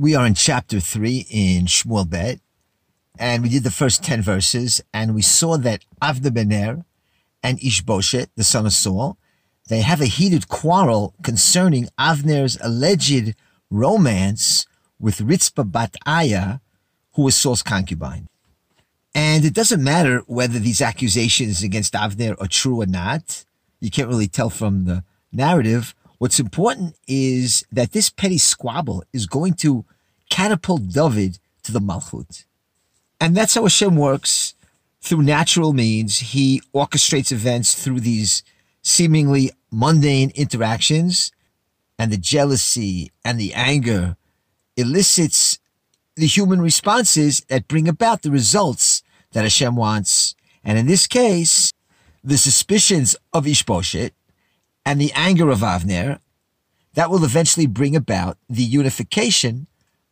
We are in chapter 3 in Shmuel Bet, and we did the first 10 verses, and we saw that Avner ben Nir and Ishboshet, the son of Saul, they have a heated quarrel concerning Avner's alleged romance with Ritzpah Bat Aya, who was Saul's concubine. And it doesn't matter whether these accusations against Avner are true or not. You can't really tell from the narrative. What's important is that this petty squabble is going to catapult David to the Malchut. And that's how Hashem works through natural means. He orchestrates events through these seemingly mundane interactions and the jealousy and the anger elicits the human responses that bring about the results that Hashem wants. And in this case, the suspicions of Ishboshet and the anger of Avner, that will eventually bring about the unification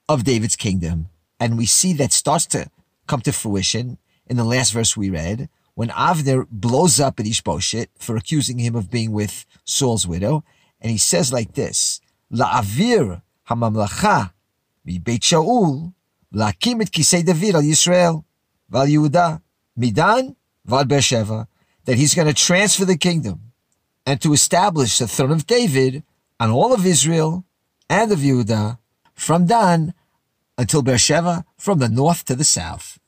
of David's kingdom. And we see that starts to come to fruition in the last verse we read, when Avner blows up at Ishboshet for accusing him of being with Saul's widow. And he says like this, La'avir hamamlacha mi Beit Shaul, la'akim et kisei David al Yisrael, val Yehuda, midan val Beersheva, that he's going to transfer the kingdom and to establish the throne of David on all of Israel and of Judah from Dan until Beersheba, from the north to the south.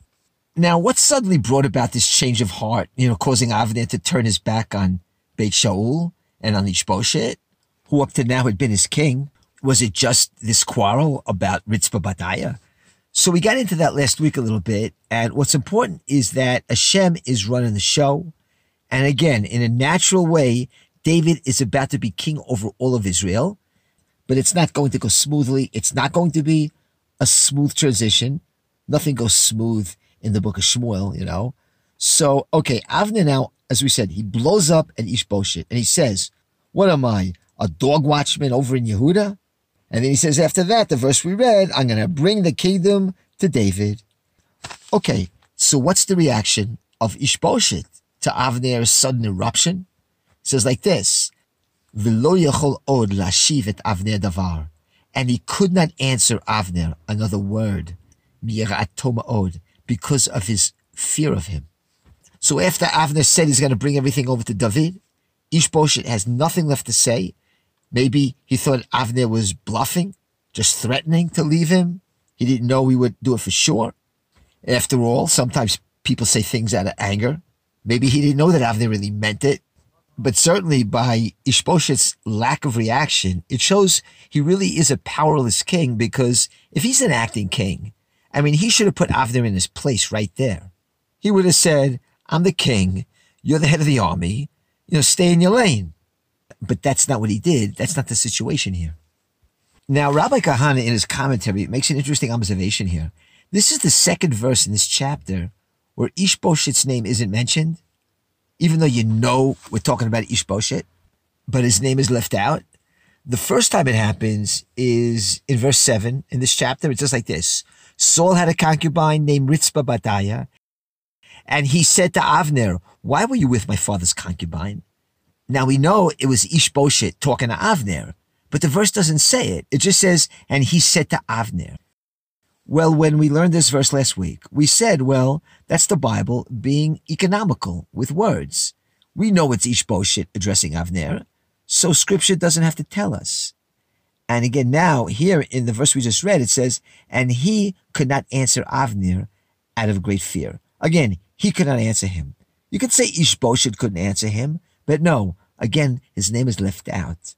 Now, what suddenly brought about this change of heart, you know, causing Avner to turn his back on Beit Shaul and on Ishboshet, who up to now had been his king? Was it just this quarrel about Ritzpah Bat Aya? So we got into that last week a little bit, and what's important is that Hashem is running the show. And again, in a natural way, David is about to be king over all of Israel, but it's not going to go smoothly. It's not going to be a smooth transition. Nothing goes smooth in the book of Shmuel, you know. So, okay, Avner now, as we said, he blows up at Ishboshet and he says, What am I, a dog watchman over in Yehuda? And then he says, after that, the verse we read, I'm going to bring the kingdom to David. Okay, so what's the reaction of Ishboshet to Avner's sudden eruption? Says like this, V'lo yachol od lashiv et Avner davar. And he could not answer Avner another word, od, because of his fear of him. So after Avner said he's going to bring everything over to David, Ishboshet has nothing left to say. Maybe he thought Avner was bluffing, just threatening to leave him. He didn't know he would do it for sure. After all, sometimes people say things out of anger. Maybe he didn't know that Avner really meant it but certainly by Ishboshet's lack of reaction, it shows he really is a powerless king because if he's an acting king, I mean, he should have put Avner in his place right there. He would have said, I'm the king. You're the head of the army. You know, stay in your lane. But that's not what he did. That's not the situation here. Now, Rabbi Kahana in his commentary makes an interesting observation here. This is the second verse in this chapter where Ishboshet's name isn't mentioned even though you know we're talking about Ishboshet, but his name is left out. The first time it happens is in verse 7 in this chapter. It's just like this. Saul had a concubine named Ritzpah Bat Aya, and he said to Avner, Why were you with my father's concubine? Now we know it was Ishboshet talking to Avner, but the verse doesn't say it. It just says, And he said to Avner. Well, when we learned this verse last week, we said, well, that's the Bible being economical with words. We know it's Ishboshet addressing Avner, so scripture doesn't have to tell us. And again, now here in the verse we just read, it says, and he could not answer Avner out of great fear. Again, he could not answer him. You could say Ishboshet couldn't answer him, but no, again, his name is left out.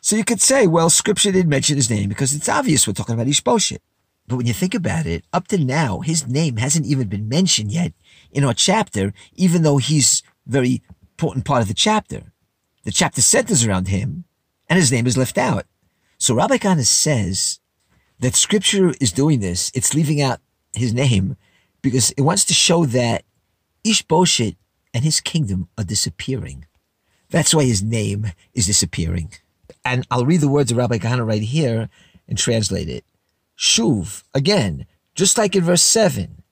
So you could say, well, scripture didn't mention his name because it's obvious we're talking about Ishboshet. But when you think about it, up to now, his name hasn't even been mentioned yet in our chapter, even though he's very important part of the chapter. The chapter centers around him, and his name is left out. So Rabbi Kahana says that scripture is doing this. It's leaving out his name because it wants to show that Ishboshet and his kingdom are disappearing. That's why his name is disappearing. And I'll read the words of Rabbi Kahana right here and translate it. Shuv, again, just like in verse 7,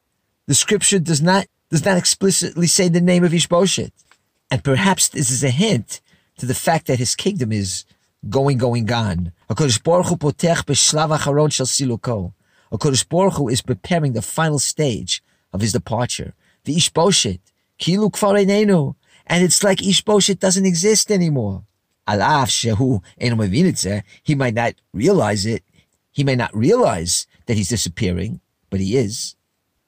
the scripture does not, does not explicitly say the name of Ishboshet. And perhaps this is a hint to the fact that his kingdom is going, going, gone. HaKadosh Baruch Hu potech b'shlav acharon shel siluko. HaKadosh Baruch Hu is preparing the final stage of his departure. The Ishboshet, kilu kfar einenu. And it's like Ishboshet doesn't exist anymore. Alaf shehu enu He might not realize it. He may not realize that he's disappearing, but he is.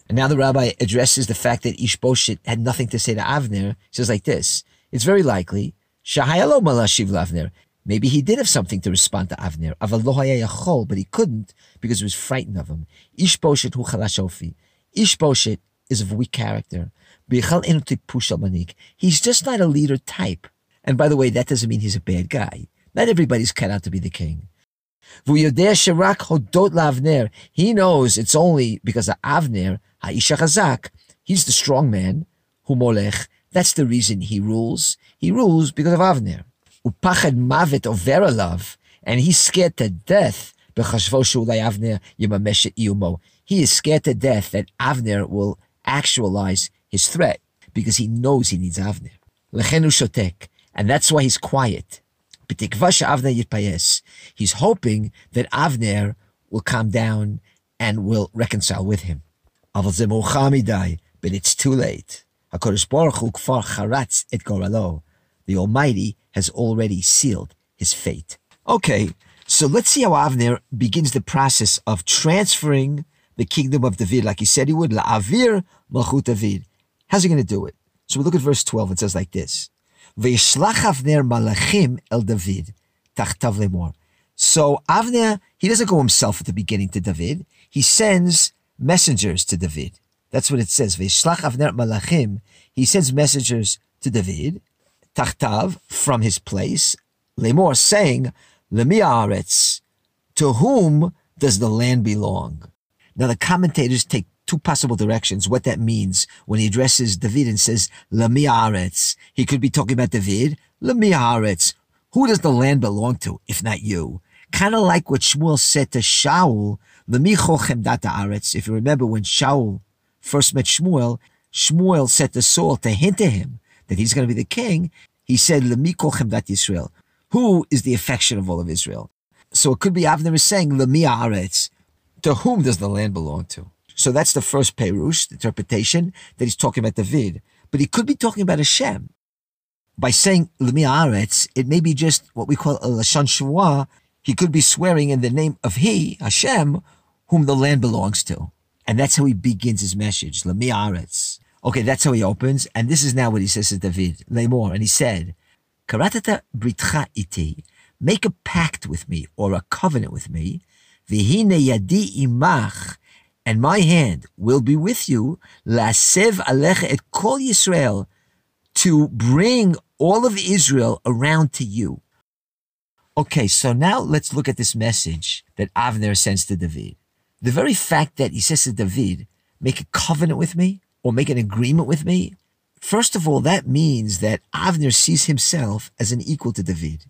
And now the rabbi addresses the fact that Ishboshet had nothing to say to Avner. He says like this, it's very likely, Shahayalo Malashiv Lavner. Maybe he did have something to respond to Avner, but he couldn't because he was frightened of him. Ishboshet hu chalashofi. Ishboshet is of weak character. He's just not a leader type. And by the way, that doesn't mean he's a bad guy. Not everybody's cut out to be the king. He knows it's only because of Avner, Ha'isha Chazak. He's the strong man, who molech. That's the reason he rules. He rules because of Avner. Upachad mavet over love, and he's scared to death. He is scared to death that Avner will actualize his threat because he knows he needs Avner. And that's why he's quiet. He's hoping that Avner will calm down and will reconcile with him. But it's too late. The Almighty has already sealed his fate. Okay, so let's see how Avner begins the process of transferring the kingdom of David, like he said he would. How's he going to do it? So we look at verse 12. It says like this. Avner malachim el David, tachtav lemor. So Avner, he doesn't go himself at the beginning to David. He sends messengers to David. That's what it says. V'yishlach Avner malachim. He sends messengers to David, tachtav, from his place, lemor, saying, lemi to whom does the land belong? Now the commentators take two possible directions what that means when he addresses David and says, Lami Aretz. He could be talking about David. Lami Aretz. Who does the land belong to, if not you? Kind of like what Shmuel said to Shaul, Lami Chochem Data. If you remember when Shaul first met Shmuel, Shmuel said to Saul to hint to him that he's going to be the king. He said, Lami Chochem Dat. Who is the affection of all of Israel? So it could be Avner is saying, Aretz. To whom does the land belong to? So that's the first Perush, the interpretation, that he's talking about David. But he could be talking about Hashem. By saying Lemi Aretz, it may be just what we call a Lashon Shua. He could be swearing in the name of He, Hashem, whom the land belongs to. And that's how he begins his message, Lemi Aretz. Okay, that's how he opens. And this is now what he says to David, Lemor. And he said, Karatata britcha iti, make a pact with me or a covenant with me. Vihine yadi imach, and my hand will be with you, lasev alecha et kol Yisrael, to bring all of Israel around to you. Okay, so now let's look at this message that Avner sends to David. The very fact that he says to David, make a covenant with me or make an agreement with me, first of all, that means that Avner sees himself as an equal to David.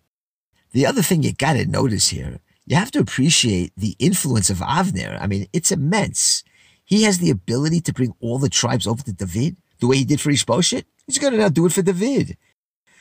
The other thing you gotta notice here you have to appreciate the influence of Avner. I mean, it's immense. He has the ability to bring all the tribes over to David the way he did for Ishbosheth. He's going to now do it for David.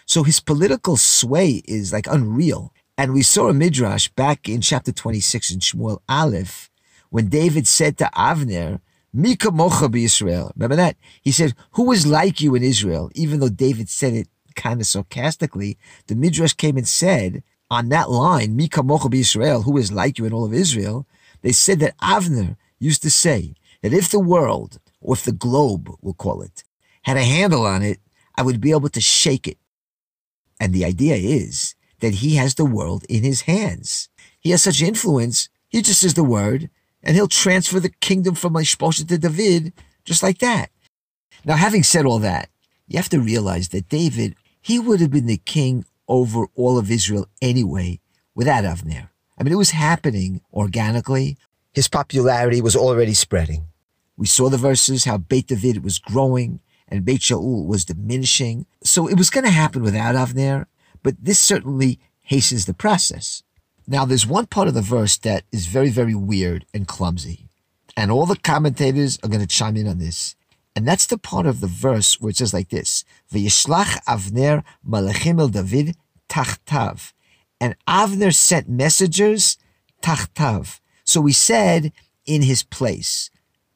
So his political sway is like unreal. And we saw a midrash back in chapter 26 in Shmuel Aleph when David said to Avner, Mika mocha Israel. Remember that? He said, Who is like you in Israel? Even though David said it kind of sarcastically, the midrash came and said on that line, Mika Mocha Israel, who is like you in all of Israel, they said that Avner used to say that if the world, or if the globe, we'll call it, had a handle on it, I would be able to shake it. And the idea is that he has the world in his hands. He has such influence, he just says the word, and he'll transfer the kingdom from Ishbosheth to David just like that. Now, having said all that, you have to realize that David, he would have been the king over all of Israel anyway without Avner. I mean, it was happening organically. His popularity was already spreading. We saw the verses how Beit David was growing and Beit Shaul was diminishing. So it was going to happen without Avner, but this certainly hastens the process. Now, there's one part of the verse that is very, very weird and clumsy. And all the commentators are going to chime in on this. And that's the part of the verse where it says like this, V'yishlach Avner malachim el David tachtav. And Avner sent messengers, tachtav. So we said in his place.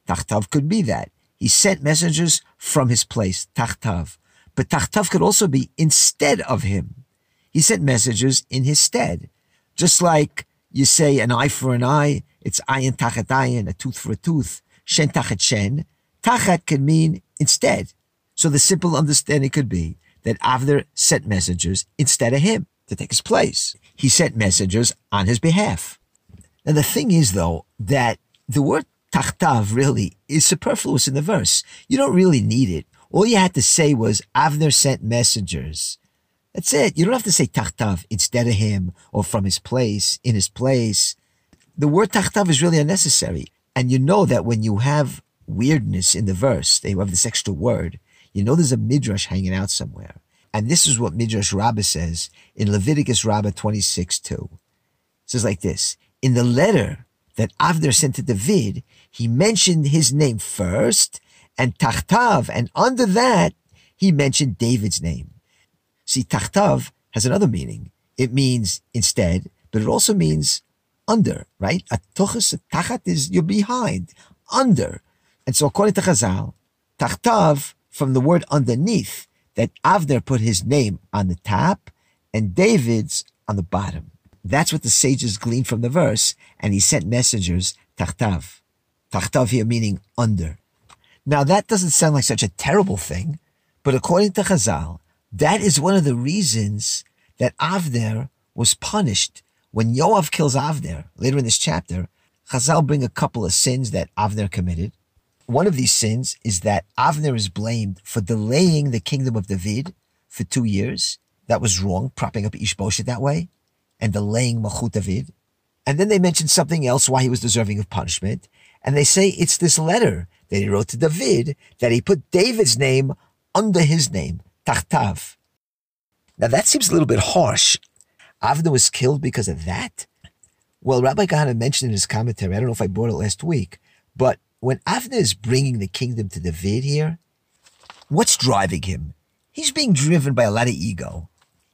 Tachtav could be that. He sent messengers from his place, tachtav. But tachtav could also be instead of him. He sent messengers in his stead. Just like you say an eye for an eye, it's ayin tachat ayin, a tooth for a tooth, shen tachat shen. Tachat can mean instead. So the simple understanding could be that Avner sent messengers instead of him to take his place. He sent messengers on his behalf. Now the thing is though, that the word tachtav really is superfluous in the verse. You don't really need it. All you had to say was Avner sent messengers. That's it. You don't have to say tachtav instead of him or from his place, in his place. The word tachtav is really unnecessary. And you know that when you have weirdness in the verse, they have this extra word, you know there's a midrash hanging out somewhere. And this is what Midrash Rabbah says in Leviticus Rabbah 26 2. It says like this In the letter that Avner sent to David, he mentioned his name first and Tachtav, and under that, he mentioned David's name. See, Tachtav has another meaning. It means instead, but it also means under, right? Atochus, tachat is you're behind, under. And so according to Chazal, Tachtav, from the word underneath, that Avner put his name on the top and David's on the bottom. That's what the sages gleaned from the verse, and he sent messengers, Tachtav. Tachtav here meaning under. Now that doesn't sound like such a terrible thing, but according to Chazal, that is one of the reasons that Avner was punished. When Yoav kills Avner, later in this chapter, Chazal bring a couple of sins that Avner committed. One of these sins is that Avner is blamed for delaying the kingdom of David for two years. That was wrong, propping up Ishbosheth that way and delaying Malchut David. And then they mention something else why he was deserving of punishment. And they say it's this letter that he wrote to David that he put David's name under his name, Tachtav. Now that seems a little bit harsh. Avner was killed because of that. Well, Rabbi Kahana mentioned in his commentary, I don't know if I brought it last week, but when Avner is bringing the kingdom to David here, what's driving him? He's being driven by a lot of ego.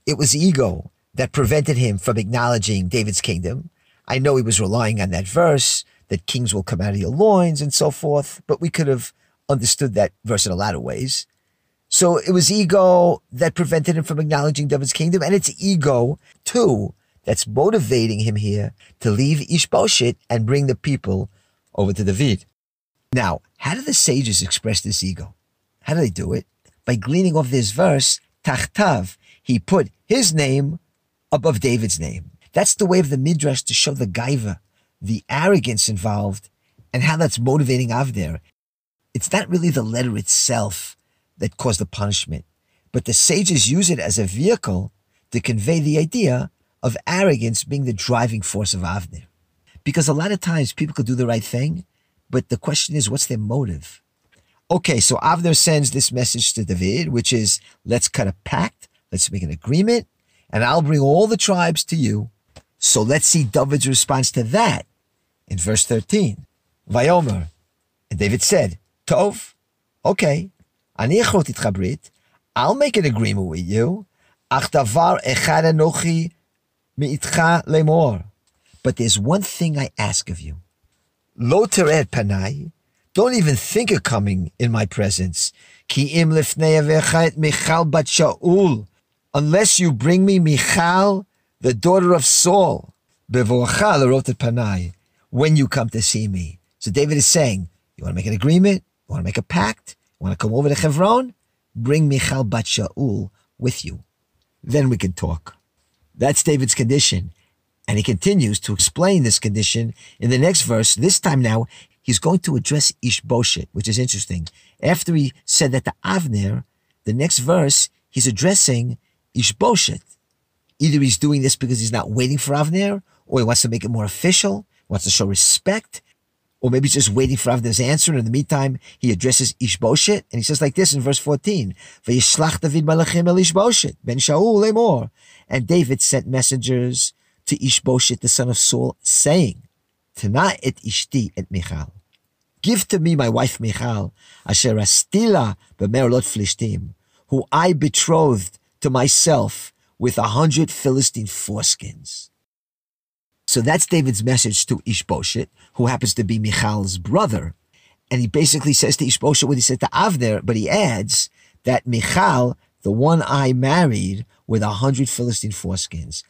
It was ego that prevented him from acknowledging David's kingdom. I know he was relying on that verse that kings will come out of your loins and so forth, but we could have understood that verse in a lot of ways. So it was ego that prevented him from acknowledging David's kingdom, and it's ego too that's motivating him here to leave Ishbosheth and bring the people over to David. Now, how do the sages express this ego? How do they do it? By gleaning off this verse, Tachtav, he put his name above David's name. That's the way of the Midrash to show the gaiva, the arrogance involved, and how that's motivating Avner. It's not really the letter itself that caused the punishment, but the sages use it as a vehicle to convey the idea of arrogance being the driving force of Avner. Because a lot of times people could do the right thing, but the question is, what's their motive? Okay, so Avner sends this message to David, which is, let's cut a pact, let's make an agreement, and I'll bring all the tribes to you. So let's see David's response to that in verse 13. Vayomer. And David said, Tov, okay, I'll make an agreement with you. But there's one thing I ask of you. Lo tered panai, don't even think of coming in my presence. Ki im Michal bat Shaul, unless you bring me Michal, the daughter of Saul, bevorcha lerotet panai, when you come to see me. So David is saying, you want to make an agreement? You want to make a pact? You want to come over to Hebron? Bring Michal bat Shaul with you. Then we can talk. That's David's condition. And he continues to explain this condition in the next verse. This time now, he's going to address Ishbosheth, which is interesting. After he said that to Avner, the next verse, he's addressing Ishbosheth. Either he's doing this because he's not waiting for Avner, or he wants to make it more official, wants to show respect, or maybe he's just waiting for Avner's answer. And in the meantime, he addresses Ishbosheth, and he says like this in verse 14, Vayishlach David malachim el Ishbosheth, ben Shaul lemor. And David sent messengers to Ishbosheth, the son of Saul, saying, Tana et ishti et Michal. Give to me my wife Michal, asher astila b'merlot flishtim, who I betrothed to myself with a hundred Philistine foreskins. So that's David's message to Ishbosheth, who happens to be Michal's brother. And he basically says to Ishbosheth what he said to Avner, but he adds that Michal, the one I married, with a hundred Philistine foreskins.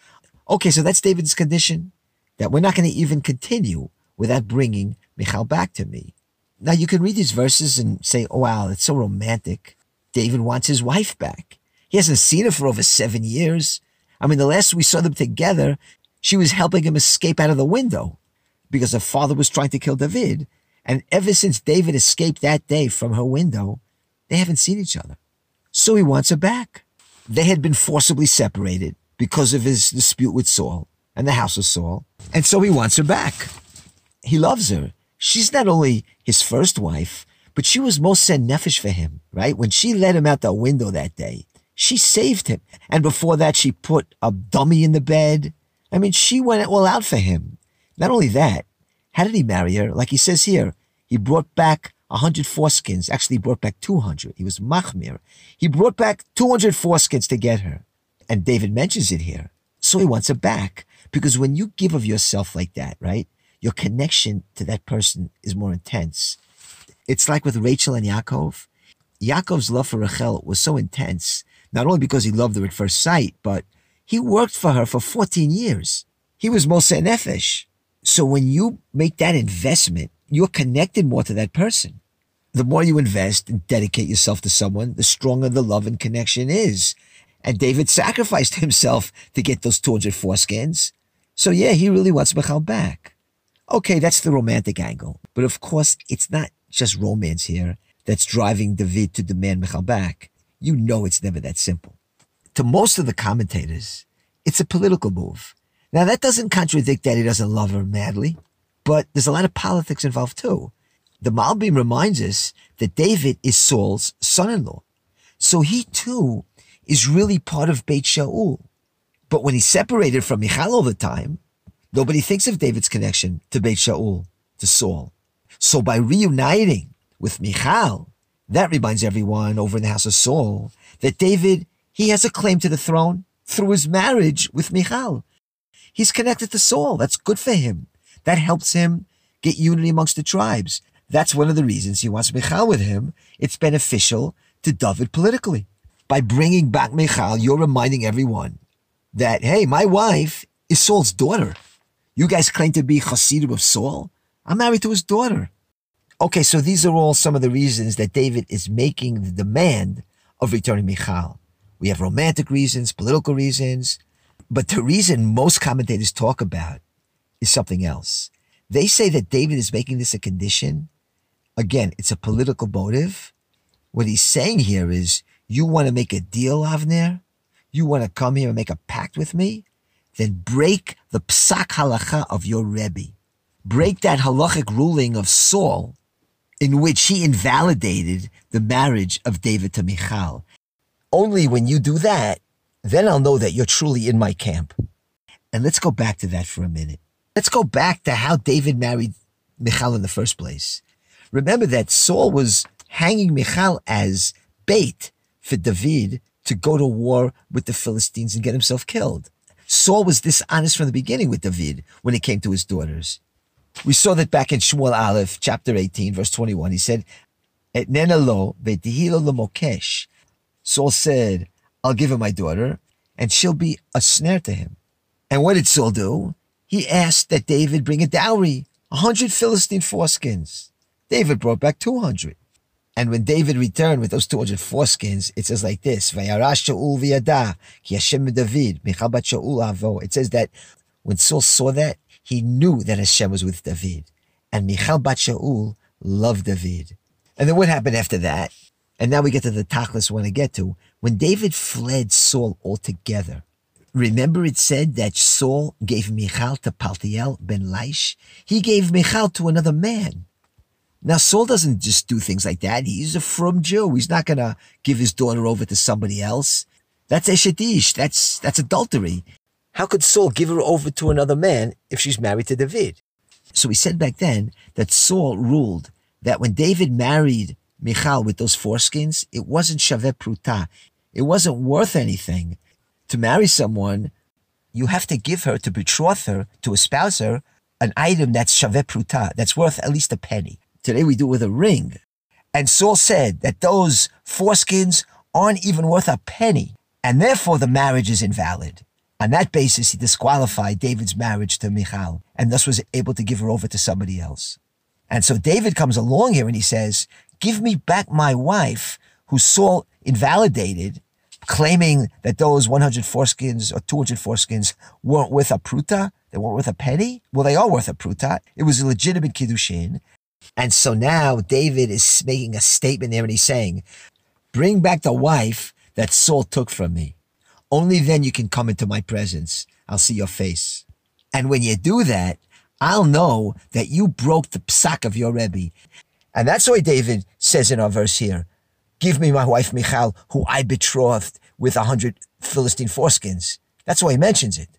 Okay, so that's David's condition, that we're not going to even continue without bringing Michal back to me. Now you can read these verses and say, oh wow, it's so romantic. David wants his wife back. He hasn't seen her for over seven years. I mean, the last we saw them together, she was helping him escape out of the window because her father was trying to kill David. And ever since David escaped that day from her window, they haven't seen each other. So he wants her back. They had been forcibly separated because of his dispute with Saul and the house of Saul. And so he wants her back. He loves her. She's not only his first wife, but she was moser nefesh for him, right? When she let him out the window that day, she saved him. And before that, she put a dummy in the bed. I mean, she went all out for him. Not only that, how did he marry her? Like he says here, he brought back 100 foreskins. Actually, he brought back 200. He was machmir. He brought back 200 foreskins to get her. And David mentions it here. So he wants her back. Because when you give of yourself like that, right, your connection to that person is more intense. It's like with Rachel and Yaakov. Yaakov's love for Rachel was so intense, not only because he loved her at first sight, but he worked for her for 14 years. He was moser nefesh. So when you make that investment, you're connected more to that person. The more you invest and dedicate yourself to someone, the stronger the love and connection is. And David sacrificed himself to get those 200 foreskins. So yeah, he really wants Michal back. Okay, that's the romantic angle. But of course, it's not just romance here that's driving David to demand Michal back. You know it's never that simple to most of the commentators, it's a political move. Now, that doesn't contradict that he doesn't love her madly, but there's a lot of politics involved too. The Malbim reminds us that David is Saul's son-in-law. So he too is really part of Beit Shaul. But when he's separated from Michal all the time, nobody thinks of David's connection to Beit Shaul, to Saul. So by reuniting with Michal, that reminds everyone over in the house of Saul that David he has a claim to the throne through his marriage with Michal. He's connected to Saul. That's good for him. That helps him get unity amongst the tribes. That's one of the reasons he wants Michal with him. It's beneficial to David politically. By bringing back Michal, you're reminding everyone that, hey, my wife is Saul's daughter. You guys claim to be Hasidim of Saul. I'm married to his daughter. Okay, so these are all some of the reasons that David is making the demand of returning Michal. We have romantic reasons, political reasons. But the reason most commentators talk about is something else. They say that David is making this a condition. Again, it's a political motive. What he's saying here is, you want to make a deal, Avner? You want to come here and make a pact with me? Then break the psak halacha of your Rebbe. Break that halachic ruling of Saul in which he invalidated the marriage of David to Michal. Only when you do that, then I'll know that you're truly in my camp. And let's go back to that for a minute. Let's go back to how David married Michal in the first place. Remember that Saul was hanging Michal as bait for David to go to war with the Philistines and get himself killed. Saul was dishonest from the beginning with David when it came to his daughters. We saw that back in Shmuel Aleph, chapter 18, verse 21. He said, Et nena lo vetihilo mokesh. Saul said, I'll give him my daughter, and she'll be a snare to him. And what did Saul do? He asked that David bring a dowry, a hundred Philistine foreskins. David brought back 200. And when David returned with those 200 foreskins, it says like this. It says that when Saul saw that, he knew that Hashem was with David. And Michal Bat Shaul loved David. And then what happened after that? And now we get to the tachlis we want to get to. When David fled Saul altogether, remember it said that Saul gave Michal to Paltiel ben Laish? He gave Michal to another man. Now, Saul doesn't just do things like that. He's a frum Jew. He's not going to give his daughter over to somebody else. That's eshet ish. That's, that's adultery. How could Saul give her over to another man if she's married to David? So he said back then that Saul ruled that when David married Michal with those foreskins, it wasn't shaveh pruta. It wasn't worth anything. to marry someone, you have to give her, to betroth her, to espouse her, an item that's shaveh pruta, that's worth at least a penny. Today we do it with a ring. And Saul said that those foreskins aren't even worth a penny, and therefore the marriage is invalid. On that basis, he disqualified David's marriage to Michal, and thus was able to give her over to somebody else. And so David comes along here and he says, Give me back my wife, who Saul invalidated, claiming that those 100 foreskins or 200 foreskins weren't worth a pruta, they weren't worth a penny. Well, they are worth a pruta. It was a legitimate kiddushin. And so now David is making a statement there and he's saying, Bring back the wife that Saul took from me. Only then you can come into my presence. I'll see your face. And when you do that, I'll know that you broke the psak of your Rebbe. And that's why David says in our verse here, Give me my wife Michal, who I betrothed with a hundred Philistine foreskins. That's why he mentions it.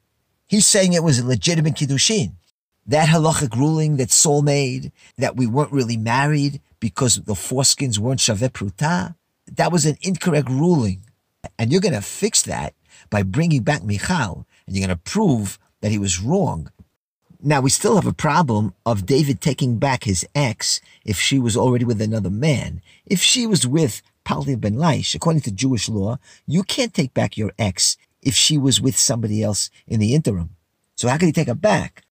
He's saying it was a legitimate kiddushin. That halachic ruling that Saul made, that we weren't really married because the foreskins weren't shaveh pruta, that was an incorrect ruling. And you're going to fix that by bringing back Michal, and you're going to prove that he was wrong. Now, we still have a problem of David taking back his ex if she was already with another man. If she was with Palti ben Laish, according to Jewish law, you can't take back your ex if she was with somebody else in the interim. So how can he take her back?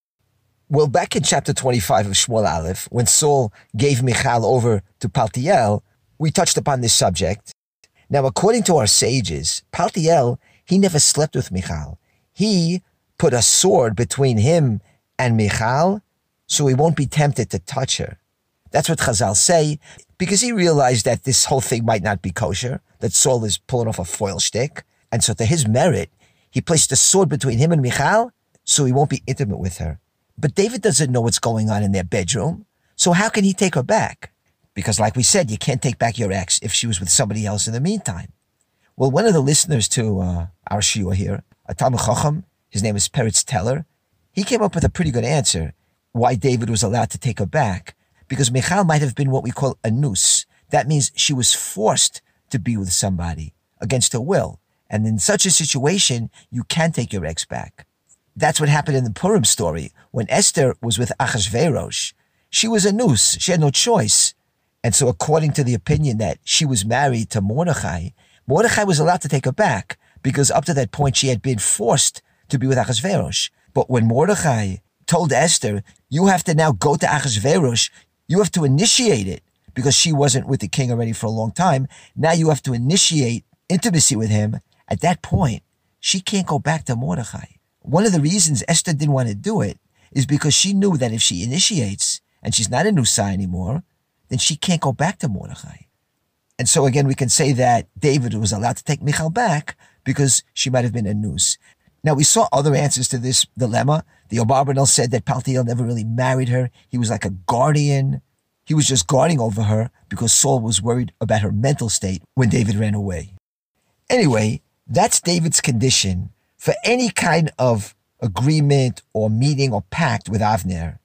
Well, back in chapter 25 of Shmuel Aleph, when Saul gave Michal over to Paltiel, we touched upon this subject. Now, according to our sages, Paltiel, he never slept with Michal. He put a sword between him and Michal, so he won't be tempted to touch her. That's what Chazal say, because he realized that this whole thing might not be kosher, that Saul is pulling off a foil stick. And so to his merit, he placed a sword between him and Michal, so he won't be intimate with her. But David doesn't know what's going on in their bedroom, so how can he take her back? Because like we said, you can't take back your ex if she was with somebody else in the meantime. Well, one of the listeners to uh, our shiur here, a Talmud Chacham, his name is Peretz Teller, he came up with a pretty good answer why David was allowed to take her back. Because Michal might have been what we call a noose. That means she was forced to be with somebody against her will. And in such a situation, you can take your ex back. That's what happened in the Purim story. When Esther was with Achashverosh, she was a noose. She had no choice. And so according to the opinion that she was married to Mordechai, Mordechai was allowed to take her back because up to that point she had been forced to be with Achashverosh. But when Mordechai told Esther, you have to now go to Achashverosh, you have to initiate it because she wasn't with the king already for a long time. Now you have to initiate intimacy with him. At that point, she can't go back to Mordechai. One of the reasons Esther didn't want to do it is because she knew that if she initiates and she's not a Nusai anymore, then she can't go back to Mordechai. And so again, we can say that David was allowed to take Michal back because she might have been a noose. Now, we saw other answers to this dilemma. The Abarbanel said that Paltiel never really married her. He was like a guardian. He was just guarding over her because Saul was worried about her mental state when David ran away. Anyway, that's David's condition for any kind of agreement or meeting or pact with Avner.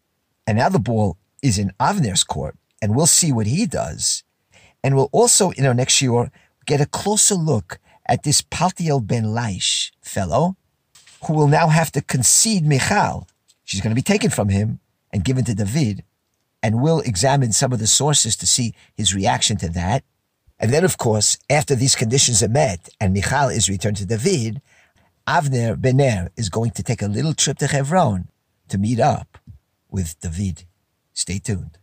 And now the ball is in Avner's court, and we'll see what he does. And we'll also, in our next shiur, get a closer look at this Paltiel ben Laish fellow who will now have to concede Michal. She's going to be taken from him and given to David. And we'll examine some of the sources to see his reaction to that. And then, of course, after these conditions are met and Michal is returned to David, Avner ben Nir is going to take a little trip to Hebron to meet up with David. Stay tuned.